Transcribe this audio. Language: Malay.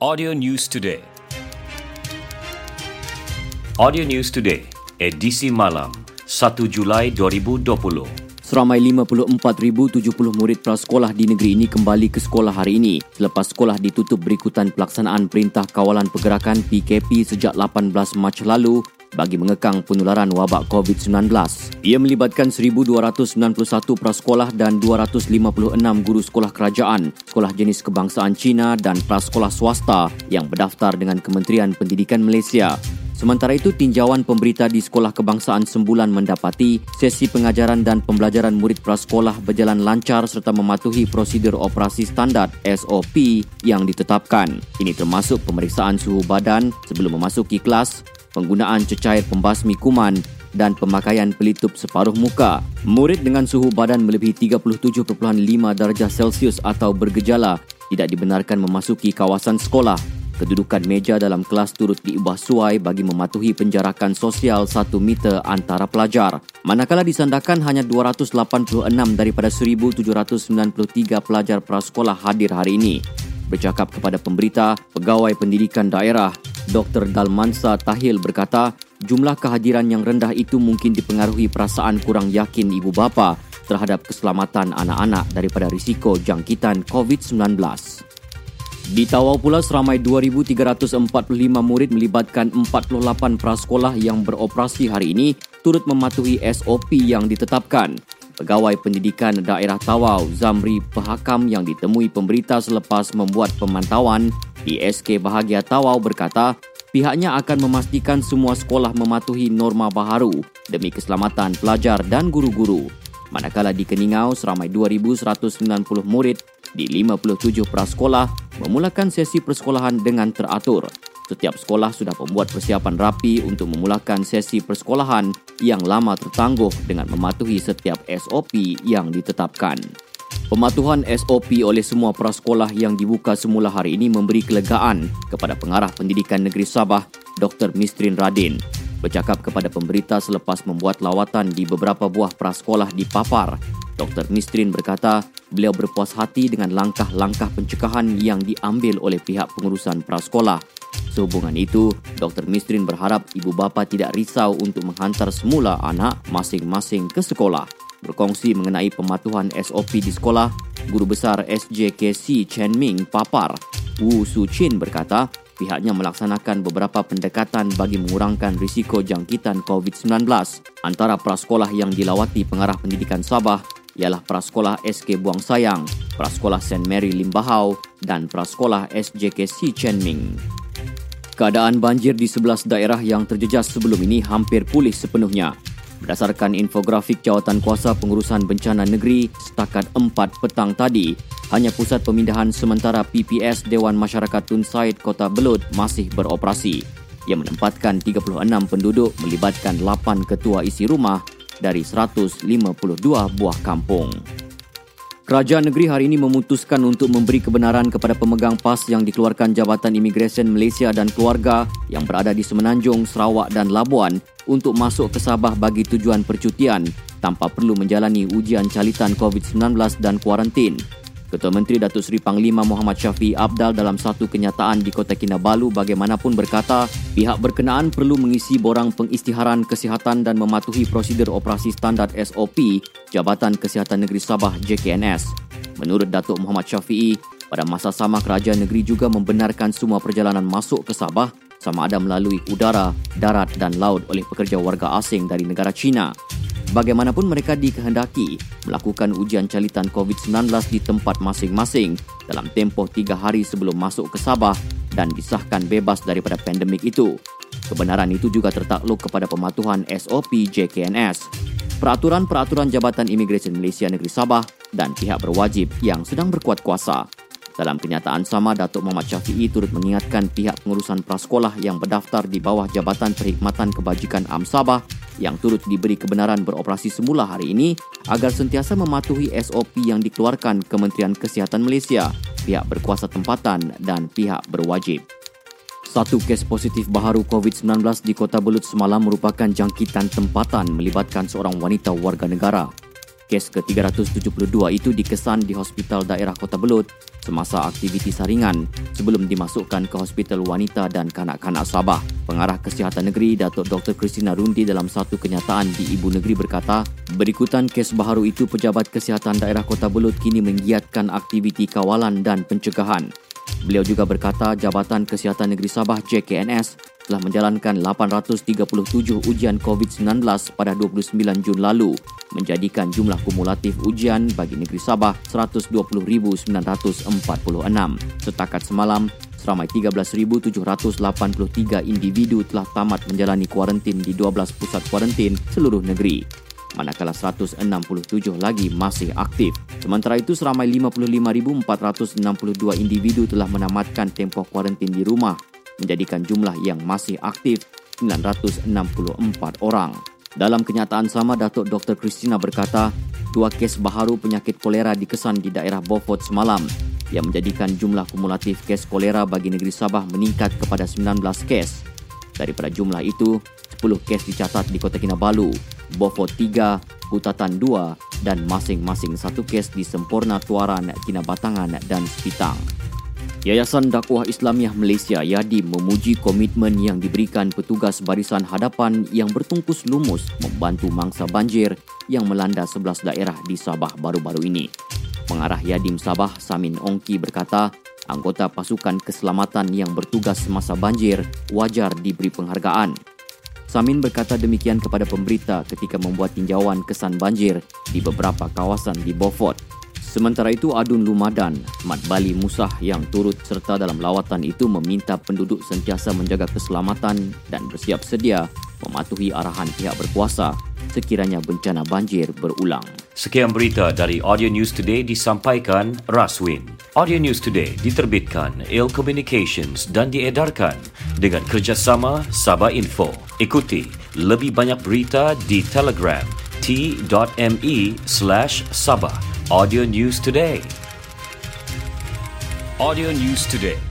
Audio News Today. Audio News Today, edisi malam, 1 Julai 2020. Seramai 54,070 murid prasekolah di negeri ini kembali ke sekolah hari ini selepas sekolah ditutup berikutan pelaksanaan Perintah Kawalan Pergerakan PKP sejak 18 Mac lalu bagi mengekang penularan wabak COVID-19. Ia melibatkan 1,291 prasekolah dan 256 guru sekolah kerajaan, sekolah jenis kebangsaan Cina dan prasekolah swasta yang berdaftar dengan Kementerian Pendidikan Malaysia. Sementara itu, tinjauan pemberita di Sekolah Kebangsaan Sembulan mendapati sesi pengajaran dan pembelajaran murid prasekolah berjalan lancar serta mematuhi prosedur operasi standard SOP yang ditetapkan. Ini termasuk pemeriksaan suhu badan sebelum memasuki kelas, penggunaan cecair pembasmi kuman dan pemakaian pelitup separuh muka. Murid dengan suhu badan melebihi 37.5 darjah Celsius atau bergejala tidak dibenarkan memasuki kawasan sekolah. Kedudukan meja dalam kelas turut diubah suai bagi mematuhi penjarakan sosial 1 meter antara pelajar. Manakala disandakan hanya 286 daripada 1,793 pelajar prasekolah hadir hari ini. Bercakap kepada pemberita, pegawai pendidikan daerah Dr. Dalmansa Tahil berkata, jumlah kehadiran yang rendah itu mungkin dipengaruhi perasaan kurang yakin ibu bapa terhadap keselamatan anak-anak daripada risiko jangkitan COVID-19. Di Tawau pula seramai 2,345 murid melibatkan 48 prasekolah yang beroperasi hari ini turut mematuhi SOP yang ditetapkan. Pegawai Pendidikan Daerah Tawau, Zamri Pehakam yang ditemui pemberita selepas membuat pemantauan PSK Bahagia Tawau berkata, pihaknya akan memastikan semua sekolah mematuhi norma baharu demi keselamatan pelajar dan guru-guru. Manakala di Keningau, seramai 2,190 murid di 57 prasekolah memulakan sesi persekolahan dengan teratur. Setiap sekolah sudah membuat persiapan rapi untuk memulakan sesi persekolahan yang lama tertangguh dengan mematuhi setiap SOP yang ditetapkan. Pematuhan SOP oleh semua prasekolah yang dibuka semula hari ini memberi kelegaan kepada pengarah pendidikan negeri Sabah, Dr. Mistrin Radin. Bercakap kepada pemberita selepas membuat lawatan di beberapa buah prasekolah di Papar, Dr. Mistrin berkata beliau berpuas hati dengan langkah-langkah pencegahan yang diambil oleh pihak pengurusan prasekolah. Sehubungan itu, Dr. Mistrin berharap ibu bapa tidak risau untuk menghantar semula anak masing-masing ke sekolah berkongsi mengenai pematuhan SOP di sekolah, Guru Besar SJKC Chen Ming Papar, Wu Su Chin berkata, pihaknya melaksanakan beberapa pendekatan bagi mengurangkan risiko jangkitan COVID-19. Antara prasekolah yang dilawati pengarah pendidikan Sabah ialah Prasekolah SK Buang Sayang, Prasekolah St. Mary Limbahau dan Prasekolah SJKC Chen Ming. Keadaan banjir di 11 daerah yang terjejas sebelum ini hampir pulih sepenuhnya. Berdasarkan infografik jawatan kuasa pengurusan bencana negeri setakat 4 petang tadi, hanya pusat pemindahan sementara PPS Dewan Masyarakat Tun Said Kota Belud masih beroperasi yang menempatkan 36 penduduk melibatkan 8 ketua isi rumah dari 152 buah kampung. Kerajaan negeri hari ini memutuskan untuk memberi kebenaran kepada pemegang PAS yang dikeluarkan Jabatan Imigresen Malaysia dan Keluarga yang berada di Semenanjung, Sarawak dan Labuan untuk masuk ke Sabah bagi tujuan percutian tanpa perlu menjalani ujian calitan COVID-19 dan kuarantin. Ketua Menteri Datuk Seri Panglima Muhammad Syafiee Abdal dalam satu kenyataan di Kota Kinabalu bagaimanapun berkata, pihak berkenaan perlu mengisi borang pengisytiharan kesihatan dan mematuhi prosedur operasi standard SOP Jabatan Kesihatan Negeri Sabah JKNS. Menurut Datuk Muhammad Syafiee, pada masa sama kerajaan negeri juga membenarkan semua perjalanan masuk ke Sabah sama ada melalui udara, darat dan laut oleh pekerja warga asing dari negara China. Bagaimanapun mereka dikehendaki melakukan ujian calitan COVID-19 di tempat masing-masing dalam tempoh tiga hari sebelum masuk ke Sabah dan disahkan bebas daripada pandemik itu. Kebenaran itu juga tertakluk kepada pematuhan SOP JKNS, peraturan-peraturan Jabatan Imigresen Malaysia Negeri Sabah dan pihak berwajib yang sedang berkuat kuasa. Dalam kenyataan sama, Datuk Muhammad Syafiee turut mengingatkan pihak pengurusan prasekolah yang berdaftar di bawah Jabatan Perkhidmatan Kebajikan Am Sabah yang turut diberi kebenaran beroperasi semula hari ini agar sentiasa mematuhi SOP yang dikeluarkan Kementerian Kesihatan Malaysia, pihak berkuasa tempatan dan pihak berwajib. Satu kes positif baharu COVID-19 di Kota Belut semalam merupakan jangkitan tempatan melibatkan seorang wanita warga negara. Kes ke-372 itu dikesan di Hospital Daerah Kota Belud semasa aktiviti saringan sebelum dimasukkan ke Hospital Wanita dan Kanak-Kanak Sabah. Pengarah Kesihatan Negeri Datuk Dr. Christina Rundi dalam satu kenyataan di Ibu Negeri berkata, berikutan kes baharu itu Pejabat Kesihatan Daerah Kota Belud kini menggiatkan aktiviti kawalan dan pencegahan. Beliau juga berkata Jabatan Kesihatan Negeri Sabah JKNS telah menjalankan 837 ujian COVID-19 pada 29 Jun lalu, menjadikan jumlah kumulatif ujian bagi negeri Sabah 120,946. Setakat semalam, seramai 13,783 individu telah tamat menjalani kuarantin di 12 pusat kuarantin seluruh negeri manakala 167 lagi masih aktif. Sementara itu, seramai 55,462 individu telah menamatkan tempoh kuarantin di rumah menjadikan jumlah yang masih aktif 964 orang. Dalam kenyataan sama, Datuk Dr. Christina berkata, dua kes baharu penyakit kolera dikesan di daerah Beaufort semalam yang menjadikan jumlah kumulatif kes kolera bagi negeri Sabah meningkat kepada 19 kes. Daripada jumlah itu, 10 kes dicatat di Kota Kinabalu, Beaufort 3, Hutatan 2 dan masing-masing satu kes di Sempurna Tuaran, Kinabatangan dan Sepitang. Yayasan Dakwah Islamiah Malaysia YADIM memuji komitmen yang diberikan petugas barisan hadapan yang bertungkus lumus membantu mangsa banjir yang melanda 11 daerah di Sabah baru-baru ini. Pengarah YADIM Sabah Samin Ongki berkata, anggota pasukan keselamatan yang bertugas semasa banjir wajar diberi penghargaan. Samin berkata demikian kepada pemberita ketika membuat tinjauan kesan banjir di beberapa kawasan di Beaufort. Sementara itu, Adun Lumadan, Mat Bali Musah yang turut serta dalam lawatan itu meminta penduduk sentiasa menjaga keselamatan dan bersiap sedia mematuhi arahan pihak berkuasa sekiranya bencana banjir berulang. Sekian berita dari Audio News Today disampaikan Raswin. Audio News Today diterbitkan Il Communications dan diedarkan dengan kerjasama Sabah Info. Ikuti lebih banyak berita di Telegram t.me slash sabah Audio News Today. Audio News Today